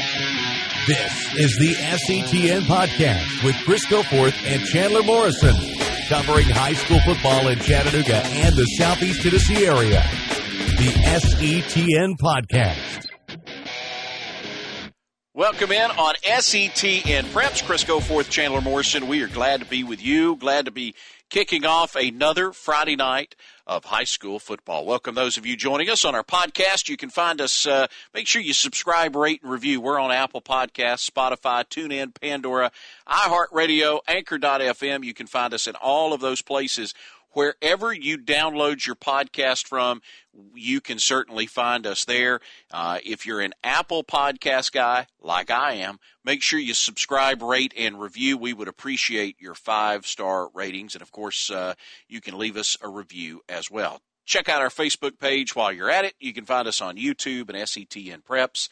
This is the SETN Podcast with Chris Goforth and Chandler Morrison, covering high school football in Chattanooga and the Southeast Tennessee area. The SETN Podcast. Welcome in on SETN Preps. Chris Goforth, Chandler Morrison. We are glad to be with you. Glad to be kicking off another Friday night of high school football. Welcome those of you joining us on our podcast. You can find us, uh, make sure you subscribe, rate, and review. We're on Apple Podcasts, Spotify, TuneIn, Pandora, iHeartRadio, Anchor.fm. You can find us in all of those places wherever you download your podcast from, you can certainly find us there. Uh, if you're an Apple podcast guy, like I am, make sure you subscribe, rate, and review. We would appreciate your five star ratings. And of course, uh, you can leave us a review as well. Check out our Facebook page while you're at it. You can find us on YouTube and SETN Preps.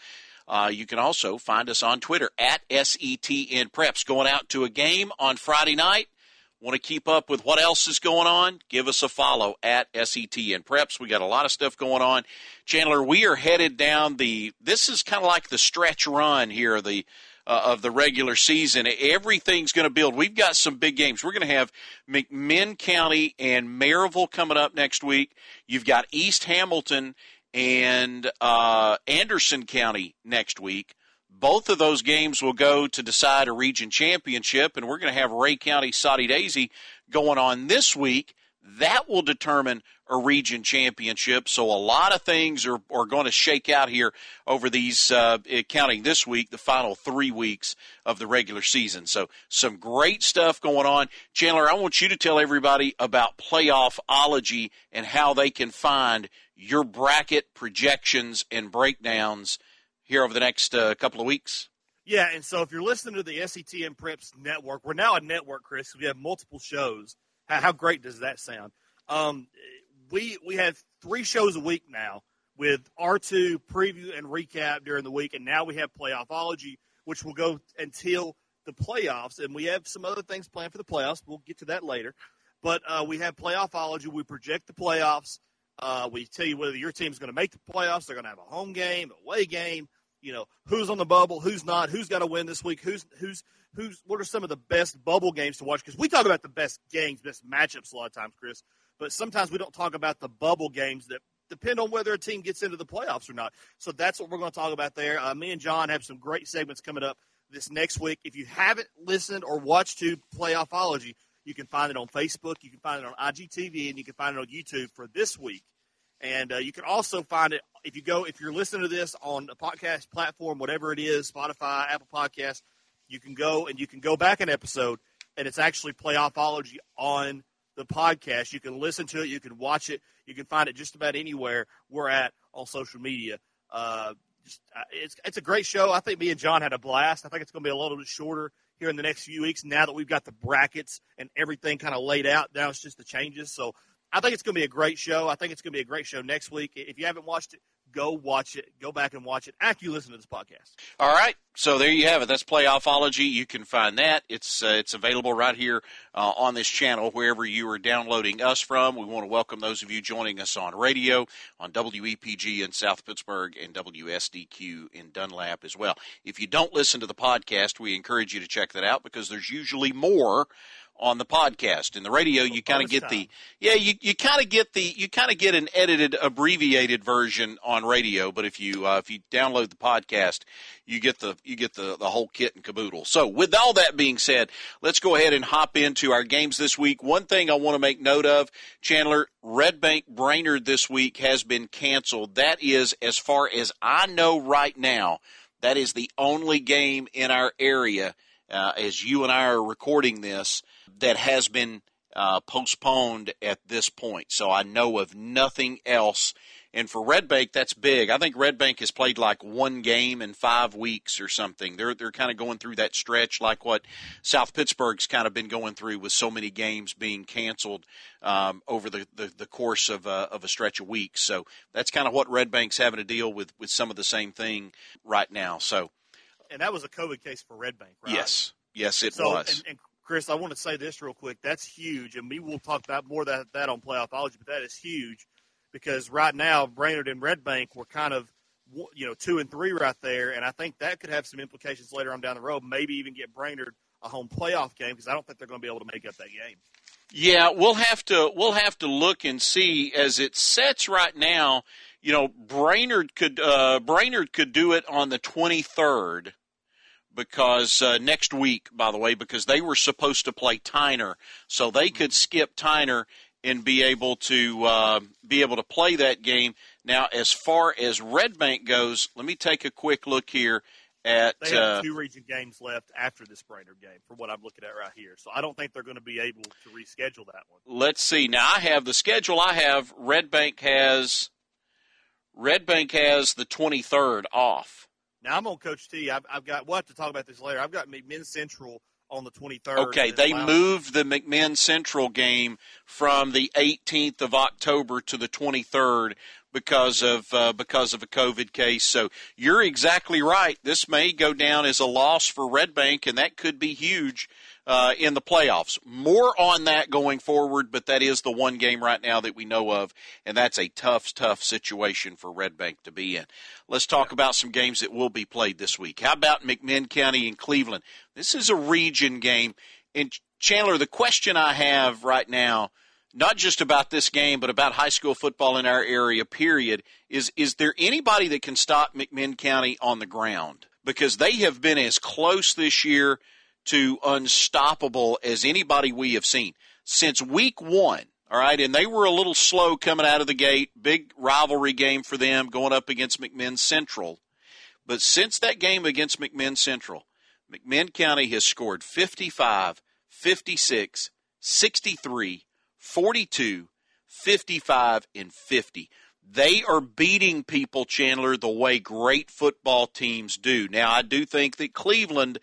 Uh, you can also find us on Twitter at SETN Preps. Going out to a game on Friday night Want to keep up with what else is going on? Give us a follow at SETN Preps. We got a lot of stuff going on. Chandler, we are headed down the. This is kind of like the stretch run here. The uh, of the regular season. Everything's going to build. We've got some big games. We're going to have McMinn County and Maryville coming up next week. You've got East Hamilton and uh, Anderson County next week. Both of those games will go to decide a region championship, and we're going to have Rhea County Soddy Daisy going on this week. That will determine a region championship. So a lot of things are, are going to shake out here over these, uh, counting this week, the final three weeks of the regular season. So some great stuff going on. Chandler, I want you to tell everybody about playoffology and how they can find your bracket projections and breakdowns here over the next uh, couple of weeks? Yeah, and so if you're listening to the SETN Preps network, we're now a network, Chris. We have multiple shows. How, how great does that sound? Um, we we have three shows a week now with R2 preview and recap during the week, and now we have playoffology, which will go until the playoffs, and we have some other things planned for the playoffs. We'll get to that later, but uh, we have playoffology. We project the playoffs. Uh, we tell you whether your team's going to make the playoffs. They're going to have a home game, away game you know who's on the bubble, who's not, who's got to win this week, who's who's who's what are some of the best bubble games to watch? Because we talk about the best games, best matchups a lot of times, Chris, but sometimes we don't talk about the bubble games that depend on whether a team gets into the playoffs or not. So that's what we're going to talk about there. Uh, me and John have some great segments coming up this next week. If you haven't listened or watched to Playoffology, you can find it on Facebook, you can find it on IGTV, and you can find it on YouTube for this week. And uh, you can also find it if you go if you're listening to this on a podcast platform, whatever it is, Spotify, Apple Podcast, you can go and you can go back an episode, and it's actually playoffology on the podcast. You can listen to it, you can watch it, you can find it just about anywhere we're at on social media. Uh, just, uh, it's it's a great show. I think me and John had a blast. I think it's going to be a little bit shorter here in the next few weeks. Now that we've got the brackets and everything kind of laid out, now it's just the changes. So I think it's going to be a great show. I think it's going to be a great show next week. If you haven't watched it, go watch it. Go back and watch it after you listen to this podcast. All right. So there you have it. That's Playoffology. You can find that. It's uh, it's available right here uh, on this channel wherever you are downloading us from. We want to welcome those of you joining us on radio on WEPG in South Pittsburg and WSDQ in Dunlap as well. If you don't listen to the podcast, we encourage you to check that out because there's usually more on the podcast. In the radio, you kind of get the yeah, you, you kind of get the you kind of get an edited, abbreviated version on radio. But if you uh, if you download the podcast, you get the you get the the whole kit and caboodle. So with all that being said, let's go ahead and hop into our games this week. One thing I want to make note of, Chandler Red Bank Brainerd this week has been canceled. That is, as far as I know right now, that is the only game in our area. Uh, as you and I are recording this, that has been uh, postponed at this point. So I know of nothing else. And for Red Bank, that's big. I think Red Bank has played like one game in five weeks or something. They're they're kind of going through that stretch, like what South Pittsburg's kind of been going through with so many games being canceled um, over the, the, the, course of a, of a stretch of weeks. So that's kind of what Red Bank's having to deal with with some of the same thing right now. So, and that was a COVID case for Red Bank, right? Yes, yes, it so, was. And, and Chris, I want to say this real quick. That's huge, and we will talk about more that that on playoffology. But that is huge because right now Brainerd and Red Bank were kind of you know two and three right there, and I think that could have some implications later on down the road. Maybe even get Brainerd a home playoff game because I don't think they're going to be able to make up that game. Yeah, we'll have to we'll have to look and see as it sets right now. You know, Brainerd could uh, Brainerd could do it on the twenty third because uh, next week, by the way, because they were supposed to play Tyner, so they could skip Tyner and be able to uh, be able to play that game. Now, as far as Red Bank goes, let me take a quick look here at. They have uh, two region games left after this Brainerd game, for what I'm looking at right here. So I don't think they're going to be able to reschedule that one. Let's see. Now I have the schedule. I have Red Bank has Red Bank has the 23rd off. Now I'm on Coach T. I've, I've got. We'll have to talk about this later. I've got McMinn Central on the 23rd. Okay, they moved the McMinn Central game from the 18th of October to the 23rd because of uh, because of a COVID case. So you're exactly right. This may go down as a loss for Red Bank, and that could be huge uh, in the playoffs. More on that going forward, but that is the one game right now that we know of, and that's a tough, tough situation for Red Bank to be in. Let's talk about some games that will be played this week. How about McMinn County and Cleveland? This is a region game. And Chandler, the question I have right now, not just about this game, but about high school football in our area, period, is is there anybody that can stop McMinn County on the ground? Because they have been as close this year to unstoppable as anybody we have seen since week one. All right, and they were a little slow coming out of the gate. Big rivalry game for them going up against McMinn Central. But since that game against McMinn Central, McMinn County has scored 55, 56, 63, 42, 55, and 50. They are beating people, Chandler, the way great football teams do. Now, I do think that Cleveland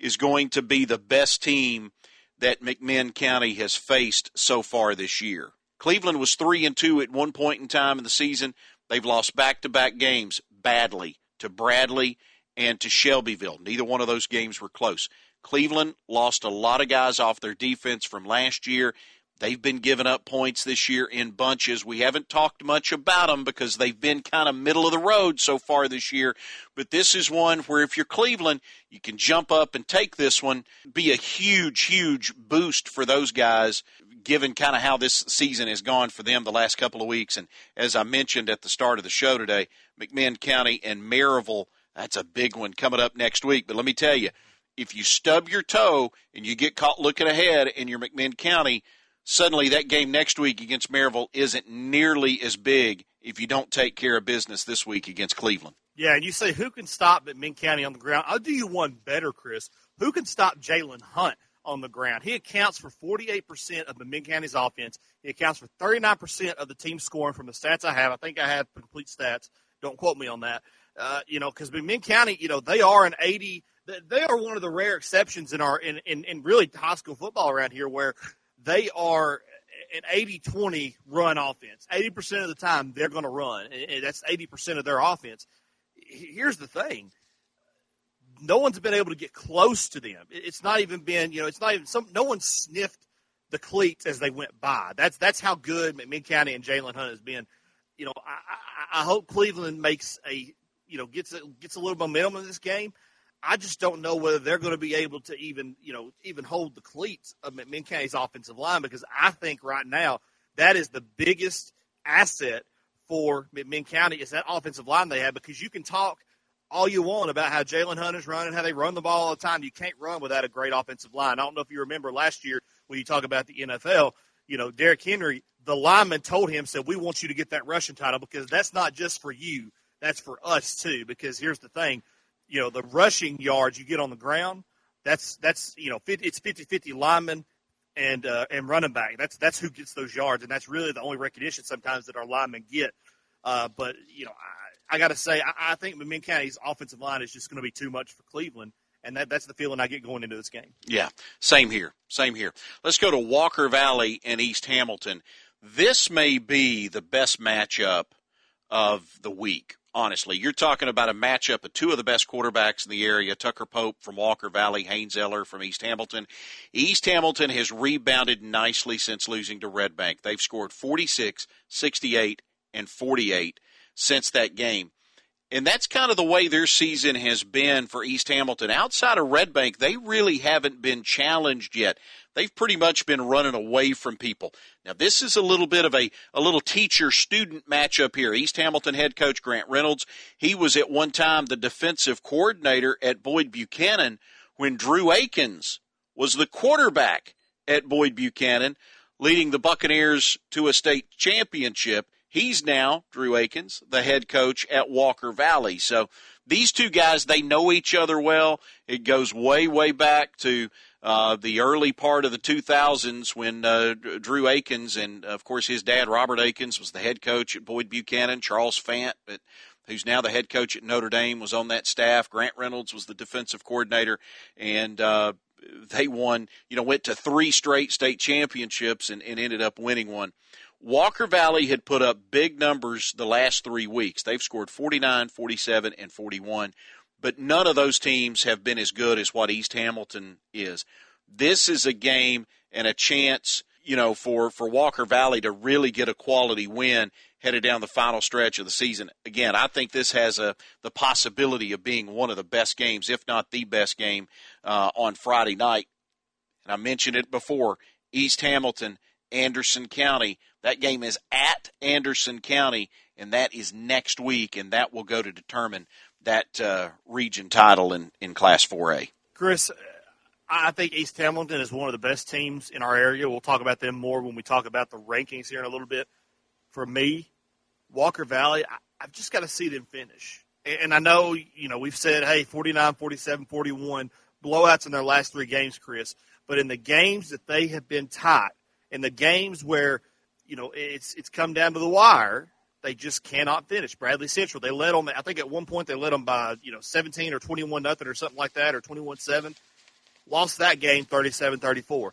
is going to be the best team that McMinn County has faced so far this year. Cleveland was 3 and 2 at one point in time in the season. They've lost back-to-back games badly to Bradley and to Shelbyville. Neither one of those games were close. Cleveland lost a lot of guys off their defense from last year. They've been giving up points this year in bunches. We haven't talked much about them because they've been kind of middle of the road so far this year. But this is one where if you're Cleveland, you can jump up and take this one, be a huge, huge boost for those guys, given kind of how this season has gone for them the last couple of weeks. And as I mentioned at the start of the show today, McMinn County and Maryville, that's a big one coming up next week. But let me tell you, if you stub your toe and you get caught looking ahead in your McMinn County, suddenly that game next week against Maryville isn't nearly as big if you don't take care of business this week against Cleveland. Yeah, and you say who can stop McMinn County on the ground? I'll do you one better, Chris. Who can stop Jalen Hunt on the ground? He accounts for 48% of the McMinn County's offense. He accounts for 39% of the team scoring from the stats I have. I think I have complete stats. Don't quote me on that. Uh, you know, because McMinn County, you know, they are an 80. They are one of the rare exceptions in our in, in, in really high school football around here where they are an 80-20 run offense. 80% of the time they're going to run. And that's 80% of their offense. Here's the thing. No one's been able to get close to them. It's not even been, you know, it's not even some no one sniffed the cleats as they went by. That's that's how good McMinn County and Jalen Hunt has been. You know, I, I, I hope Cleveland makes a you know gets a, gets a little momentum in this game. I just don't know whether they're going to be able to even, you know, even hold the cleats of County's offensive line because I think right now that is the biggest asset for McMinn County is that offensive line they have because you can talk all you want about how Jalen Hunt is running, how they run the ball all the time. You can't run without a great offensive line. I don't know if you remember last year when you talk about the NFL, you know, Derrick Henry, the lineman told him, said, We want you to get that rushing title because that's not just for you, that's for us too. Because here's the thing you know, the rushing yards you get on the ground, that's that's you know, 50, it's 50-50 lineman and uh, and running back. That's that's who gets those yards, and that's really the only recognition sometimes that our linemen get. Uh, but you know, I, I got to say, I, I think McMinn County's offensive line is just going to be too much for Cleveland, and that that's the feeling I get going into this game. Yeah, same here, same here. Let's go to Walker Valley and East Hamilton. This may be the best matchup of the week honestly. You're talking about a matchup of two of the best quarterbacks in the area, Tucker Pope from Walker Valley, Haynes Eller from East Hamilton. East Hamilton has rebounded nicely since losing to Red Bank. They've scored 46, 68, and 48 since that game. And that's kind of the way their season has been for East Hamilton. Outside of Red Bank, they really haven't been challenged yet. They've pretty much been running away from people. Now, this is a little bit of a, a little teacher student matchup here. East Hamilton head coach Grant Reynolds, he was at one time the defensive coordinator at Boyd Buchanan when Drew Akins was the quarterback at Boyd Buchanan, leading the Buccaneers to a state championship. He's now, Drew Akins, the head coach at Walker Valley. So these two guys, they know each other well. It goes way, way back to uh, the early part of the 2000s when uh, Drew Akins and, of course, his dad, Robert Akins, was the head coach at Boyd Buchanan. Charles Fant, who's now the head coach at Notre Dame, was on that staff. Grant Reynolds was the defensive coordinator. And uh, they won, you know, went to three straight state championships and, and ended up winning one. Walker Valley had put up big numbers the last three weeks. They've scored 49, 47, and 41, but none of those teams have been as good as what East Hamilton is. This is a game and a chance, you know, for, for Walker Valley to really get a quality win headed down the final stretch of the season. Again, I think this has a the possibility of being one of the best games, if not the best game, uh, on Friday night. And I mentioned it before. East Hamilton, Anderson County that game is at Anderson County, and that is next week, and that will go to determine that uh, region title in, in Class 4A. Chris, I think East Hamilton is one of the best teams in our area. We'll talk about them more when we talk about the rankings here in a little bit. For me, Walker Valley, I, have just got to see them finish. And I know, you know, we've said, hey, 49, 47, 41, blowouts in their last three games, Chris. But in the games that they have been tight, in the games where you know, it's it's come down to the wire. They just cannot finish. Bradley Central, they led them. I think at one point they led them by you know 17 or 21 nothing or something like that, or 21 seven. Lost that game 37-34.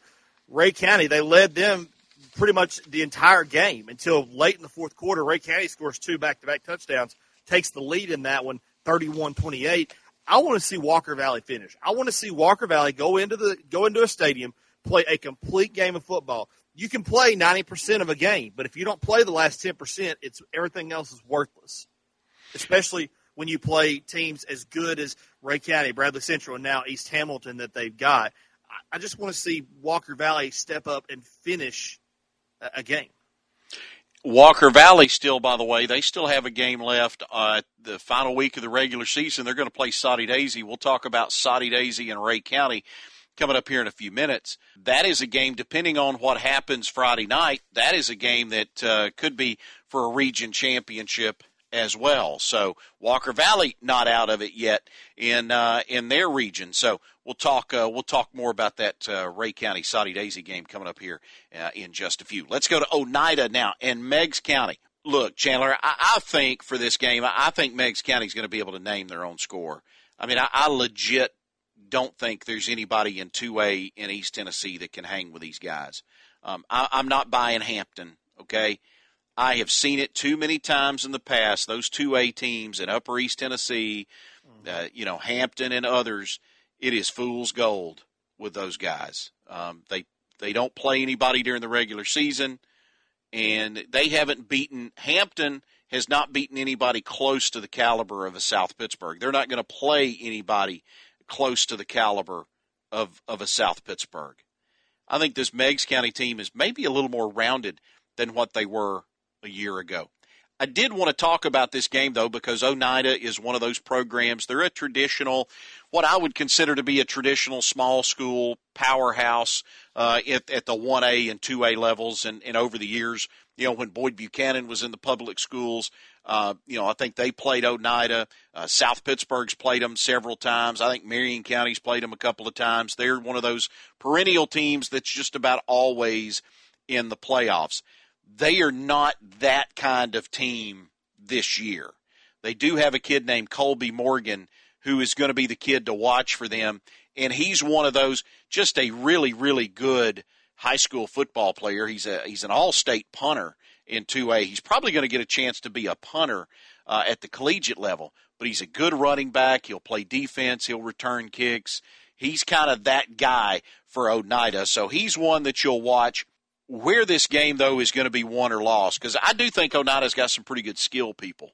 Rhea County, they led them pretty much the entire game until late in the fourth quarter. Rhea County scores two back-to-back touchdowns, takes the lead in that one, 31-28. I want to see Walker Valley finish. I want to see Walker Valley go into the go into a stadium, play a complete game of football you can play 90% of a game, but if you don't play the last 10%, it's everything else is worthless. Especially when you play teams as good as Rhea County, Bradley Central, and now East Hamilton that they've got. I just want to see Walker Valley step up and finish a game. Walker Valley still, by the way, they still have a game left uh, the final week of the regular season. They're going to play Soddy Daisy. We'll talk about Soddy Daisy and Rhea County coming up here in a few minutes. That is a game, depending on what happens Friday night, that is a game that uh, could be for a region championship as well. So Walker Valley not out of it yet in uh, in their region. So we'll talk uh, we'll talk more about that uh, Rhea County Soddy Daisy game coming up here uh, in just a few. Let's go to Oneida now and Meigs County. Look, Chandler, I, I think for this game, I think Meigs County is going to be able to name their own score. I mean, I, I legit don't think there's anybody in 2A in East Tennessee that can hang with these guys. Um, I, I'm not buying Hampton, okay? I have seen it too many times in the past. Those 2A teams in Upper East Tennessee, mm-hmm. uh, you know, Hampton and others, it is fool's gold with those guys. Um, they they don't play anybody during the regular season, and they haven't beaten Hampton has not beaten anybody close to the caliber of a South Pittsburg. They're not going to play anybody close to the caliber of, of a South Pittsburg. I think this Meigs County team is maybe a little more rounded than what they were a year ago. I did want to talk about this game though because Oneida is one of those programs. They're a traditional, what I would consider to be a traditional small school powerhouse uh, at, at the 1A and 2A levels. And, and over the years, you know, when Boyd Buchanan was in the public schools, uh, you know, I think they played Oneida. Uh, South Pittsburg's played them several times. I think Marion County's played them a couple of times. They're one of those perennial teams that's just about always in the playoffs. They are not that kind of team this year. They do have a kid named Colby Morgan who is going to be the kid to watch for them. And he's one of those, just a really, really good high school football player. He's a he's an all state punter in 2A. He's probably going to get a chance to be a punter uh, at the collegiate level, but he's a good running back. He'll play defense, he'll return kicks. He's kind of that guy for Oneida. So he's one that you'll watch. Where this game, though, is going to be won or lost, because I do think Oneida's got some pretty good skill people.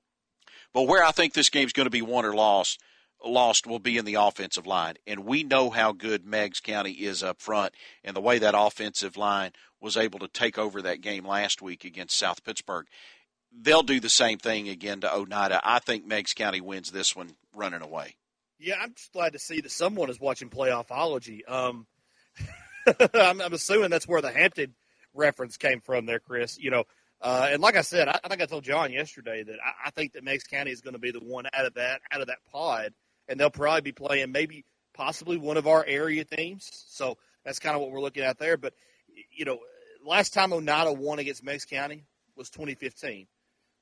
But where I think this game's going to be won or lost, lost will be in the offensive line. And we know how good Meigs County is up front and the way that offensive line was able to take over that game last week against South Pittsburg. They'll do the same thing again to Oneida. I think Meigs County wins this one running away. Yeah, I'm just glad to see that someone is watching playoffology. Um, I'm, I'm, assuming that's where the Hampton reference came from there, Chris. You know, uh, and like I said, I, I, think I told John yesterday that I, I think that Meigs County is going to be the one out of that out of that pod and they'll probably be playing maybe possibly one of our area teams. So that's kind of what we're looking at there. But you know, last time Oneida won against Meigs County was 2015.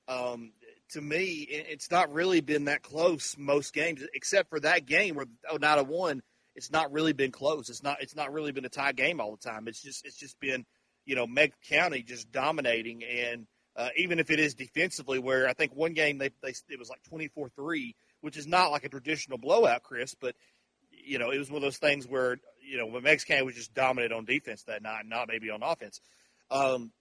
Um, to me, it's not really been that close most games, except for that game where Oneida won. It's not really been close. It's not. It's not really been a tie game all the time. It's just. It's just been, you know, Meigs County just dominating, and uh, even if it is defensively, where I think one game they, they it was like 24-3 which is not like a traditional blowout, Chris, but you know, it was one of those things where you know when Meigs County was just dominant on defense that night, not maybe on offense. Um,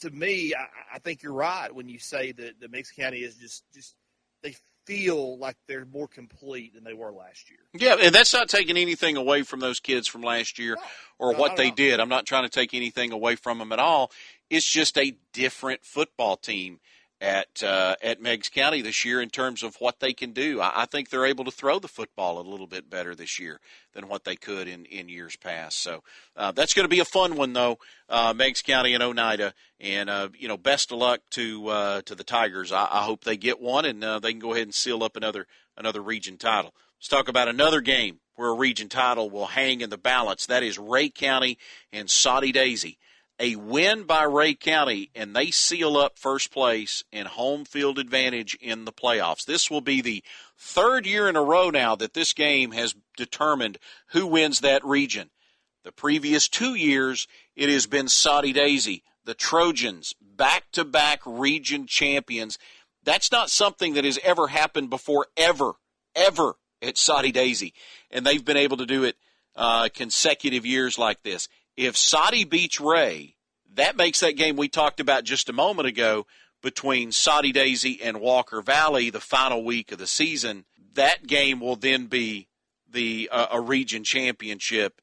to me, I, I, think you're right when you say that the Meigs County is just just they feel like they're more complete than they were last year. Yeah, and that's not taking anything away from those kids from last year no, or no, what they did. I'm not trying to take anything away from them at all. It's just a different football team at uh, at Meigs County this year in terms of what they can do. I, I, think they're able to throw the football a little bit better this year than what they could in, in years past. So uh, that's going to be a fun one, though. Uh, Meigs County and Oneida, and uh, you know, best of luck to uh, to the Tigers. I, I, hope they get one and uh, they can go ahead and seal up another another region title. Let's talk about another game where a region title will hang in the balance. That is Rhea County and Soddy Daisy a win by Rhea County, and they seal up first place and home field advantage in the playoffs. This will be the third year in a row now that this game has determined who wins that region. The previous two years, it has been Soddy Daisy, the Trojans, back to back region champions. That's not something that has ever happened before, ever, ever at Soddy Daisy. And they've been able to do it uh, consecutive years like this. If Soddy beats Rhea, that makes that game we talked about just a moment ago between Soddy Daisy and Walker Valley the final week of the season. That game will then be the uh, a region championship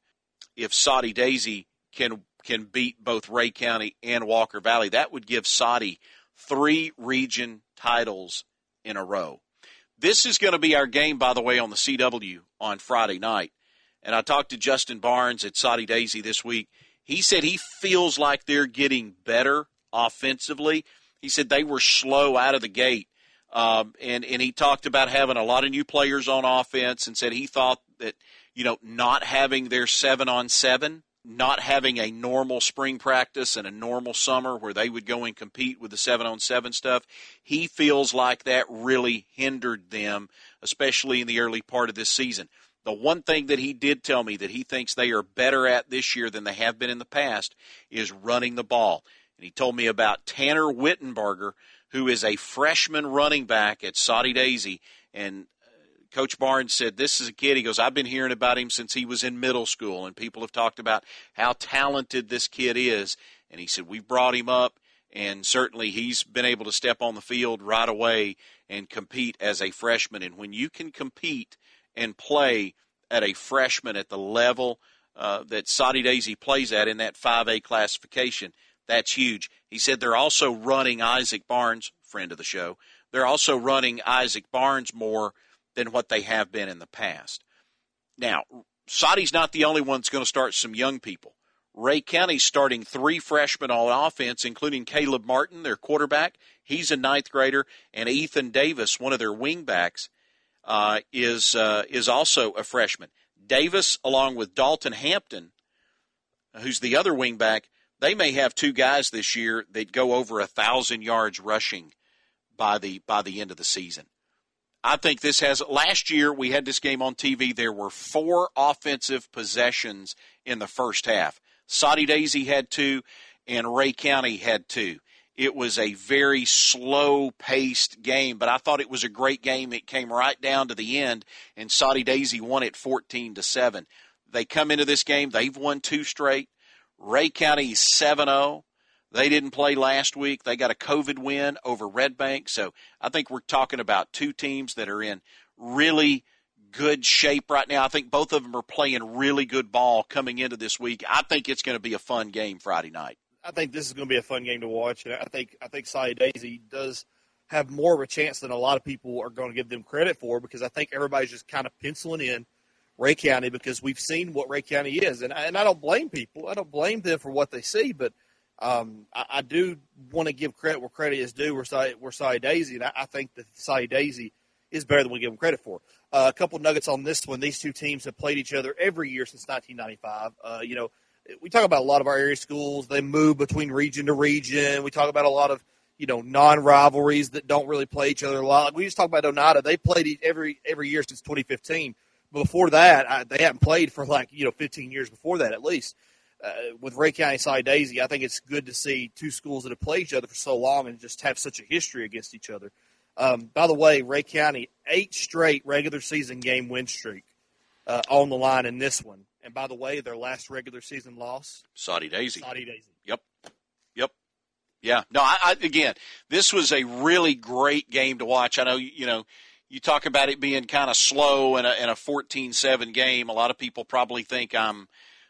if Soddy Daisy can can beat both Rhea County and Walker Valley. That would give Soddy three region titles in a row. This is going to be our game, by the way, on the CW on Friday night. And I talked to Justin Barnes at Soddy Daisy this week. He said he feels like they're getting better offensively. He said they were slow out of the gate. Um, and, and he talked about having a lot of new players on offense and said he thought that, you know, not having their seven on seven, not having a normal spring practice and a normal summer where they would go and compete with the seven on seven stuff, he feels like that really hindered them, especially in the early part of this season. The one thing that he did tell me that he thinks they are better at this year than they have been in the past is running the ball. And he told me about Tanner Wittenberger, who is a freshman running back at Soddy Daisy. And uh, Coach Barnes said, This is a kid. He goes, I've been hearing about him since he was in middle school, and people have talked about how talented this kid is. And he said, We've brought him up, and certainly he's been able to step on the field right away and compete as a freshman. And when you can compete and play at a freshman at the level uh, that Soddy Daisy plays at in that 5A classification, that's huge. He said they're also running Isaac Barnes, friend of the show, they're also running Isaac Barnes more than what they have been in the past. Now, Soddy's not the only one that's going to start some young people. Rhea County's starting three freshmen on offense, including Caleb Martin, their quarterback. He's a ninth grader, and Ethan Davis, one of their wingbacks uh, is uh, is also a freshman. Davis, along with Dalton Hampton, who's the other wingback, they may have two guys this year that go over a thousand yards rushing by the by the end of the season. I think this has last year we had this game on TV. There were four offensive possessions in the first half. Soddy Daisy had two, and Rhea County had two. It was a very slow paced game, but I thought it was a great game. It came right down to the end, and Soddy Daisy won it 14 to 7. They come into this game, they've won two straight. Rhea County 7 0. They didn't play last week. They got a COVID win over Red Bank. So I think we're talking about two teams that are in really good shape right now. I think both of them are playing really good ball coming into this week. I think it's going to be a fun game Friday night. I think this is going to be a fun game to watch. And I think I think Soddy-Daisy does have more of a chance than a lot of people are going to give them credit for because I think everybody's just kind of penciling in Rhea County because we've seen what Rhea County is, and I, and I don't blame people. I don't blame them for what they see, but um, I, I, do want to give credit where credit is due. We're sorry, we're Soddy-Daisy, and I, I think that Soddy-Daisy is better than we give them credit for. Uh, a couple nuggets on this one: these two teams have played each other every year since 1995. Uh, you know, we talk about a lot of our area schools; they move between region to region. We talk about a lot of you know non-rivalries that don't really play each other a lot. Like we just talk about Oneida; they played every every year since 2015 before that, I, they haven't played for like you know 15 years before that at least. Uh, with Rhea County Soddy-Daisy, I think it's good to see two schools that have played each other for so long and just have such a history against each other. Um, by the way, Rhea County eight straight regular season game win streak uh, on the line in this one. And by the way, their last regular season loss, Soddy Daisy. Soddy Daisy. Yep. Yep. Yeah. No, I, I, again, this was a really great game to watch. I know, you know, you talk about it being kind of slow in a, in a 14-7 game. A lot of people probably think I'm,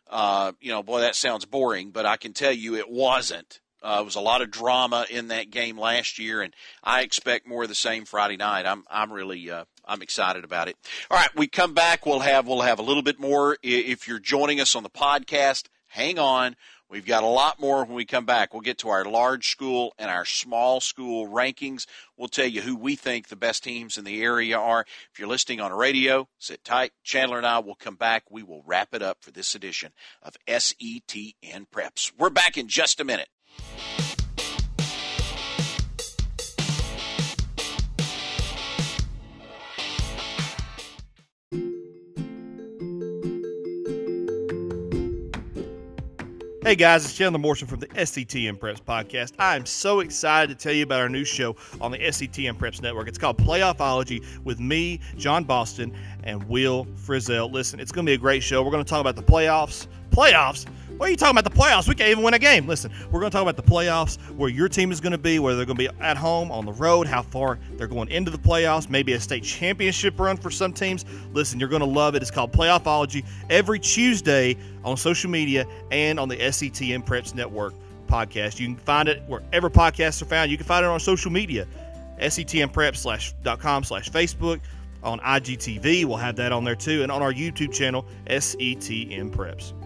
uh, you know, boy, that sounds boring, but I can tell you it wasn't. Uh, it was a lot of drama in that game last year, and I expect more of the same Friday night. I'm I'm really uh, I'm excited about it. All right, we come back. We'll have we'll have a little bit more. If you're joining us on the podcast, hang on. We've got a lot more when we come back. We'll get to our large school and our small school rankings. We'll tell you who we think the best teams in the area are. If you're listening on radio, sit tight. Chandler and I will come back. We will wrap it up for this edition of SETN Preps. We're back in just a minute. Hey guys, it's Chandler Morrison from the SETN Preps podcast. I am so excited to tell you about our new show on the SETN Preps Network. It's called Playoffology with me, John Boston, and Will Frizzell. Listen, it's going to be a great show. We're going to talk about the playoffs. Playoffs? What are you talking about the playoffs? We can't even win a game. Listen, we're going to talk about the playoffs, where your team is going to be, whether they're going to be at home, on the road, how far they're going into the playoffs, maybe a state championship run for some teams. Listen, you're going to love it. It's called Playoffology every Tuesday on social media and on the SETN Preps Network podcast. You can find it wherever podcasts are found. You can find it on social media, setnprep.com slash Facebook. On IGTV, we'll have that on there too, and on our YouTube channel, SETN Preps.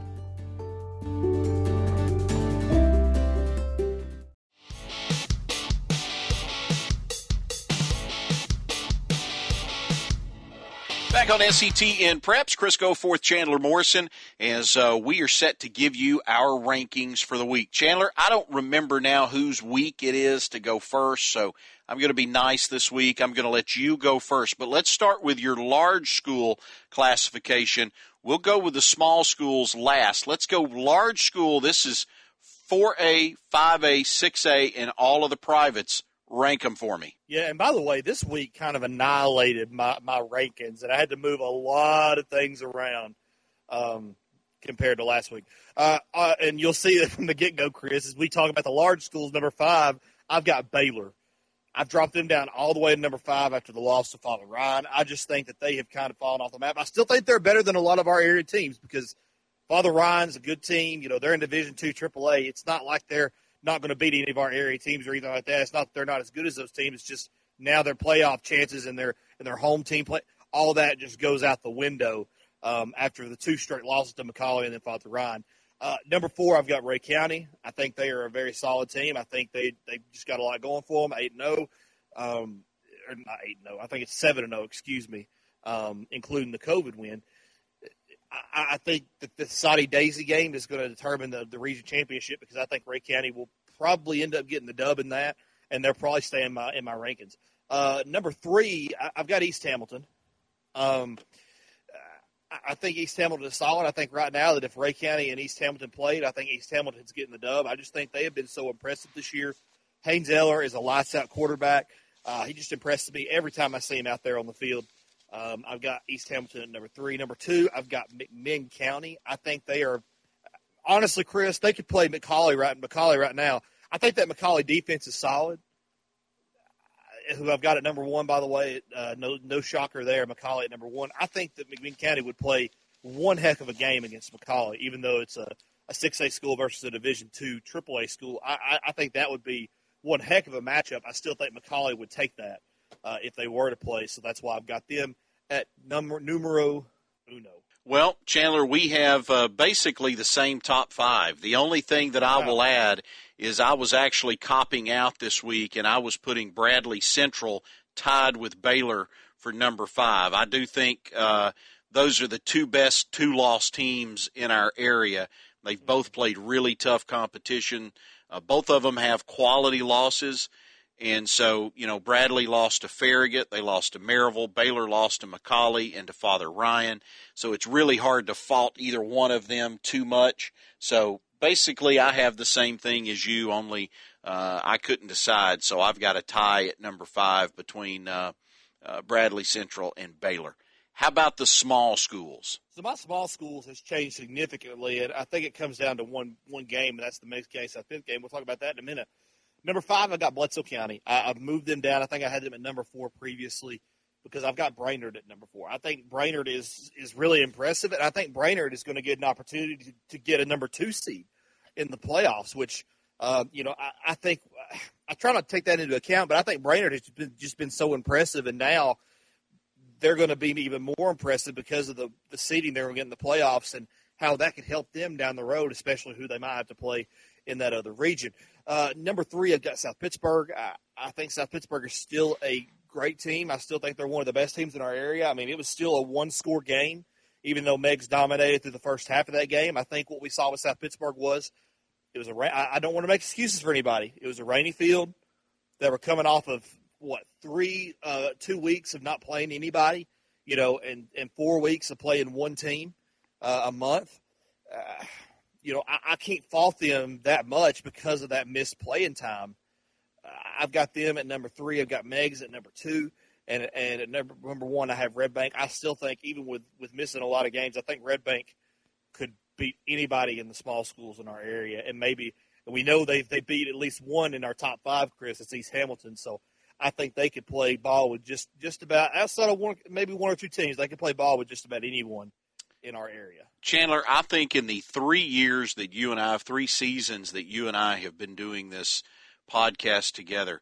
Back on SETN Preps, Chris Goforth, Chandler Morrison, as uh, we are set to give you our rankings for the week. Chandler, I don't remember now whose week it is to go first, so I'm going to be nice this week. I'm going to let you go first, but let's start with your large school classification. We'll go with the small schools last. Let's go large school. This is 4A, 5A, 6A, and all of the privates rank them for me. Yeah, and by the way, this week kind of annihilated my, my rankings, and I had to move a lot of things around um, compared to last week. Uh, uh, and you'll see that from the get go, Chris, as we talk about the large schools, number five, I've got Baylor. I've dropped them down all the way to number five after the loss to Father Ryan. I just think that they have kind of fallen off the map. I still think they're better than a lot of our area teams because Father Ryan's a good team. You know, they're in Division Two AAA. It's not like they're not going to beat any of our area teams or anything like that. It's not that they're not as good as those teams. It's just now their playoff chances and their and their home team play. All that just goes out the window um, after the two straight losses to McCallie and then Father Ryan. Uh, number four, I've got Rhea County. I think they are a very solid team. I think they they just got a lot going for them. Eight and zero, oh, um, or not eight and zero. Oh. I think it's seven and zero. Excuse me, um, including the COVID win. I, I think that the Soddy-Daisy game is going to determine the, the region championship because I think Rhea County will probably end up getting the dub in that, and they're probably staying in my in my rankings. Uh, number three, I, have got East Hamilton. Um, I think East Hamilton is solid. I think right now that if Rhea County and East Hamilton played, I think East Hamilton's getting the dub. I just think they have been so impressive this year. Haynes Eller is a lights out quarterback. Uh, he just impresses me every time I see him out there on the field. Um, I've got East Hamilton at number three. Number two, I've got McMinn County. I think they are honestly, Chris, they could play McCallie right McCallie right now. I think that McCallie defense is solid. Who I've got at number one, by the way, uh, no no shocker there. McCallie at number one. I think that McMinn County would play one heck of a game against McCallie, even though it's a a six A school versus a Division two triple A school. I, I, I think that would be one heck of a matchup. I still think McCallie would take that uh, if they were to play. So that's why I've got them at number numero uno. Well, Chandler, we have uh, basically the same top five. The only thing that I will add is I was actually copping out this week, and I was putting Bradley Central tied with Baylor for number five. I do think uh, those are the two best two loss teams in our area. They've both played really tough competition. Uh, both of them have quality losses. And so, you know, Bradley lost to Farragut, they lost to Maryville, Baylor lost to McCallie and to Father Ryan. So it's really hard to fault either one of them too much. So basically, I have the same thing as you, only uh, I couldn't decide. So I've got a tie at number five between uh, uh, Bradley Central and Baylor. How about the small schools? So my small schools has changed significantly, and I think it comes down to one one game, and that's the Meigs County South Pitt game. We'll talk about that in a minute. Number five, I got Bledsoe County. I, have moved them down. I think I had them at number four previously because I've got Brainerd at number four. I think Brainerd is is really impressive, and I think Brainerd is going to get an opportunity to, to get a number two seed in the playoffs. Which, uh, you know, I, I, think I try not to take that into account, but I think Brainerd has been, just been so impressive, and now they're going to be even more impressive because of the the seeding they're going to get in the playoffs and how that could help them down the road, especially who they might have to play in that other region. Uh, number three, I've got South Pittsburg. I, I think South Pittsburg is still a great team. I still think they're one of the best teams in our area. I mean, it was still a one score game, even though Meigs dominated through the first half of that game. I think what we saw with South Pittsburg was it was a. I don't want to make excuses for anybody. It was a rainy field. They were coming off of what three, uh, two weeks of not playing anybody, you know, and and four weeks of playing one team uh, a month. Uh, you know, I, I, can't fault them that much because of that missed playing time. Uh, I've got them at number three. I've got Meigs at number two, and and at number number one, I have Red Bank. I still think, even with with missing a lot of games, I think Red Bank could beat anybody in the small schools in our area, and maybe we know they they beat at least one in our top five. Chris, it's East Hamilton, so. I think they could play ball with just, just about outside of one, maybe one or two teams. They could play ball with just about anyone in our area. Chandler, I think in the three years that you and I, have, three seasons that you and I have been doing this podcast together,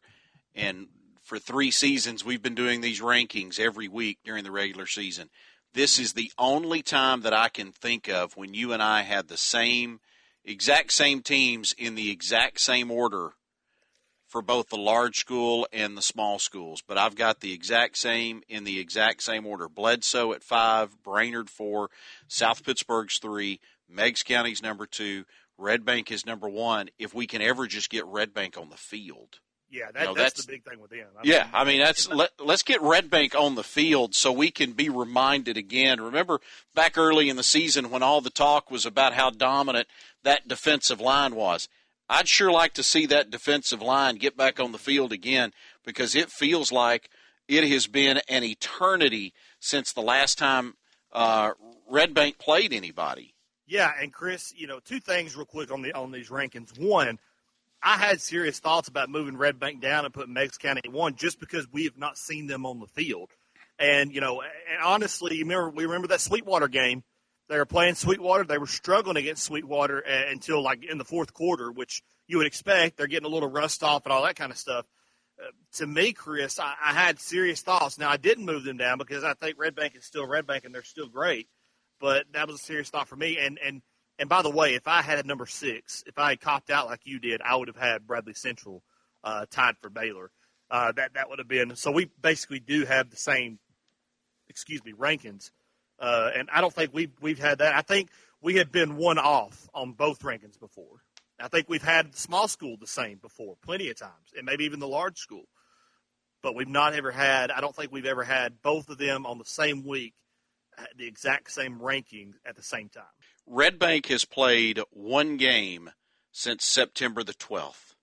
and for three seasons we've been doing these rankings every week during the regular season. This is the only time that I can think of when you and I had the same, exact same teams in the exact same order for both the large school and the small schools, but I've got the exact same in the exact same order. Bledsoe at five, Brainerd four, South Pittsburg's three, Meigs County's number two, Red Bank is number one. If we can ever just get Red Bank on the field. Yeah, that, you know, that's, that's, the big thing with them. I yeah, mean, I mean that's let, let's get Red Bank on the field so we can be reminded again. Remember back early in the season when all the talk was about how dominant that defensive line was I'd sure like to see that defensive line get back on the field again because it feels like it has been an eternity since the last time uh, Red Bank played anybody. Yeah, and Chris, you know, two things real quick on the on these rankings. One, I had serious thoughts about moving Red Bank down and putting Meigs County one just because we have not seen them on the field. And you know, and honestly, remember we remember that Sweetwater game they were playing Sweetwater. They were struggling against Sweetwater until like in the fourth quarter, which you would expect. They're getting a little rust off and all that kind of stuff. Uh, to me, Chris, I, I, had serious thoughts. Now I didn't move them down because I think Red Bank is still Red Bank and they're still great. But that was a serious thought for me. And and and by the way, if I had number six, if I had copped out like you did, I would have had Bradley Central uh, tied for Baylor. Uh, that that would have been so. We basically do have the same, excuse me, rankings. Uh, and I don't think we've we've had that. I think we have been one off on both rankings before. I think we've had small school the same before, plenty of times, and maybe even the large school. But we've not ever had. I don't think we've ever had both of them on the same week, the exact same ranking at the same time. Red Bank has played one game since September the twelfth.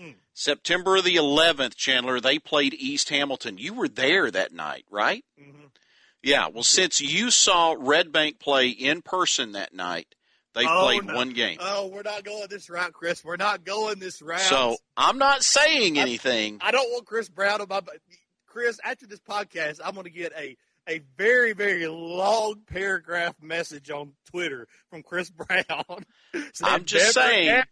Mm. September the 11th, Chandler, they played East Hamilton. You were there that night, right? Mm-hmm. Yeah, well, since you saw Red Bank play in person that night, They've Oh, played no. one game. Oh, we're not going this route, Chris. We're not going this route. So I'm not saying anything. I don't want Chris Brown on my. Chris, after this podcast, I'm going to get a a very very long paragraph message on Twitter from Chris Brown. I'm just saying.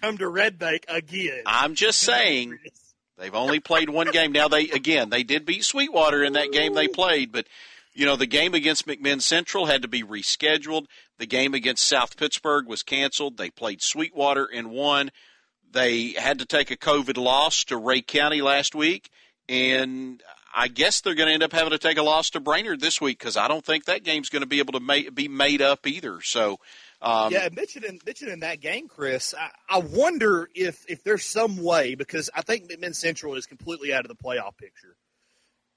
Come to Red Bank again. I'm just saying they've only played one game. Now they again they did beat Sweetwater in that game they played, but you know the game against McMinn Central had to be rescheduled. The game against South Pittsburg was canceled. They played Sweetwater and won. They had to take a COVID loss to Rhea County last week, and I guess they're going to end up having to take a loss to Brainerd this week because I don't think that game's going to be able to ma- be made up either. So. Um, yeah, mentioning mentioning that game, Chris. I, I wonder if if there's some way because I think McMinn Central is completely out of the playoff picture.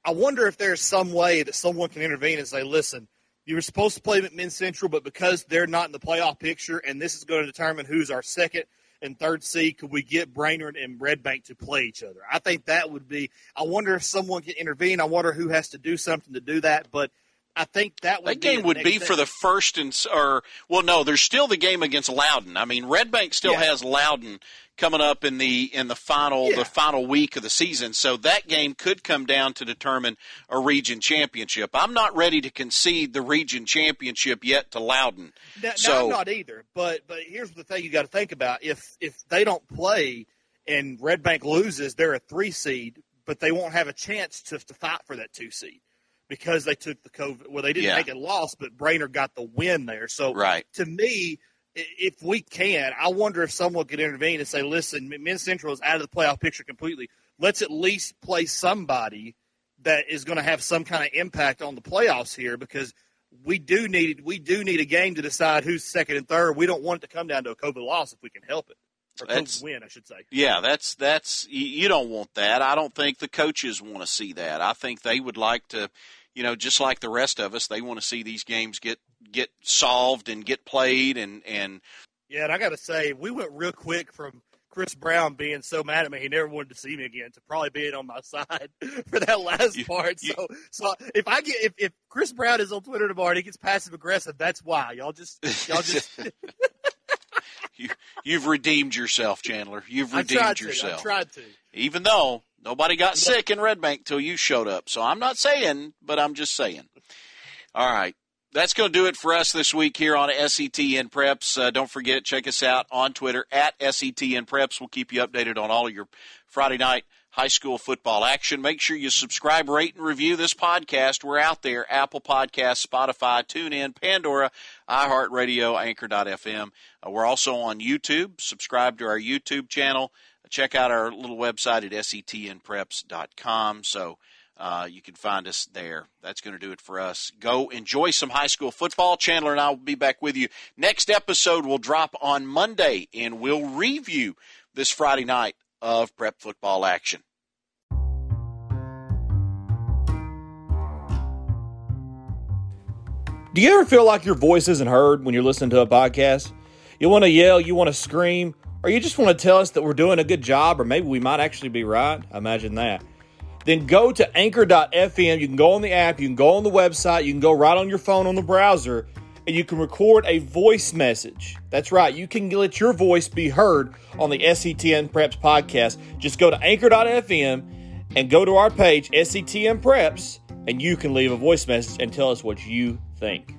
I wonder if there's some way that someone can intervene and say, "Listen, you were supposed to play McMinn Central, but because they're not in the playoff picture, and this is going to determine who's our second and third seed, could we get Brainerd and Red Bank to play each other?" I think that would be. I wonder if someone can intervene. I wonder who has to do something to do that, but. I think that would That be game would be step. for the first and or well, no, there's still the game against Loudon. I mean, Red Bank still Yeah. has Loudon coming up in the in the final Yeah. the final week of the season, so that game could come down to determine a region championship. I'm not ready to concede the region championship yet to Loudon. No, no, I'm not either. But but here's the thing you got to think about: if if they don't play and Red Bank loses, they're a three seed, but they won't have a chance to to fight for that two seed because they took the COVID. Well, they didn't Yeah. take a loss, but Brainerd got the win there. So Right. to me, if we can, I wonder if someone could intervene and say, "Listen, McMinn Central is out of the playoff picture completely. Let's at least play somebody that is going to have some kind of impact on the playoffs here because." We do need we do need a game to decide who's second and third. We don't want it to come down to a COVID loss if we can help it, or That's- win, I should say. Yeah, that's that's you, you don't want that. I don't think the coaches want to see that. I think they would like to, you know, just like the rest of us, they want to see these games get get solved and get played and and Yeah, and I got to say, we went real quick from Chris Brown being so mad at me he never wanted to see me again to probably being on my side for that last You- part. you- So, so if I get if, if Chris Brown is on Twitter tomorrow and he gets passive aggressive, that's why y'all just y'all just you, you've redeemed yourself, Chandler. You've redeemed to I yourself. tried to. Even though nobody got sick in Red Bank till you showed up. So I'm not saying, but I'm just saying. All right. That's going to do it for us this week here on SETN Preps. Uh, don't forget, check us out on Twitter at SETN Preps. We'll keep you updated on all of your Friday night high school football action. Make sure you subscribe, rate, and review this podcast. We're out there Apple Podcasts, Spotify, TuneIn, Pandora, iHeartRadio, Anchor.fm. Uh, we're also on YouTube. Subscribe to our YouTube channel. Check out our little website at setnpreps.com. So uh, you can find us there. That's going to do it for us. Go enjoy some high school football. Chandler and I will be back with you. Next episode will drop on Monday, and we'll review this Friday night of prep football action. Do you ever feel like your voice isn't heard when you're listening to a podcast? You want to yell, you want to scream, or you just want to tell us that we're doing a good job, or maybe we might actually be right? Imagine that. Then go to anchor.fm. You can go on the app, you can go on the website, you can go right on your phone on the browser, and you can record a voice message. That's right, you can let your voice be heard on the SETN Preps podcast. Just go to anchor.fm and go to our page, SETN Preps, and you can leave a voice message and tell us what you think.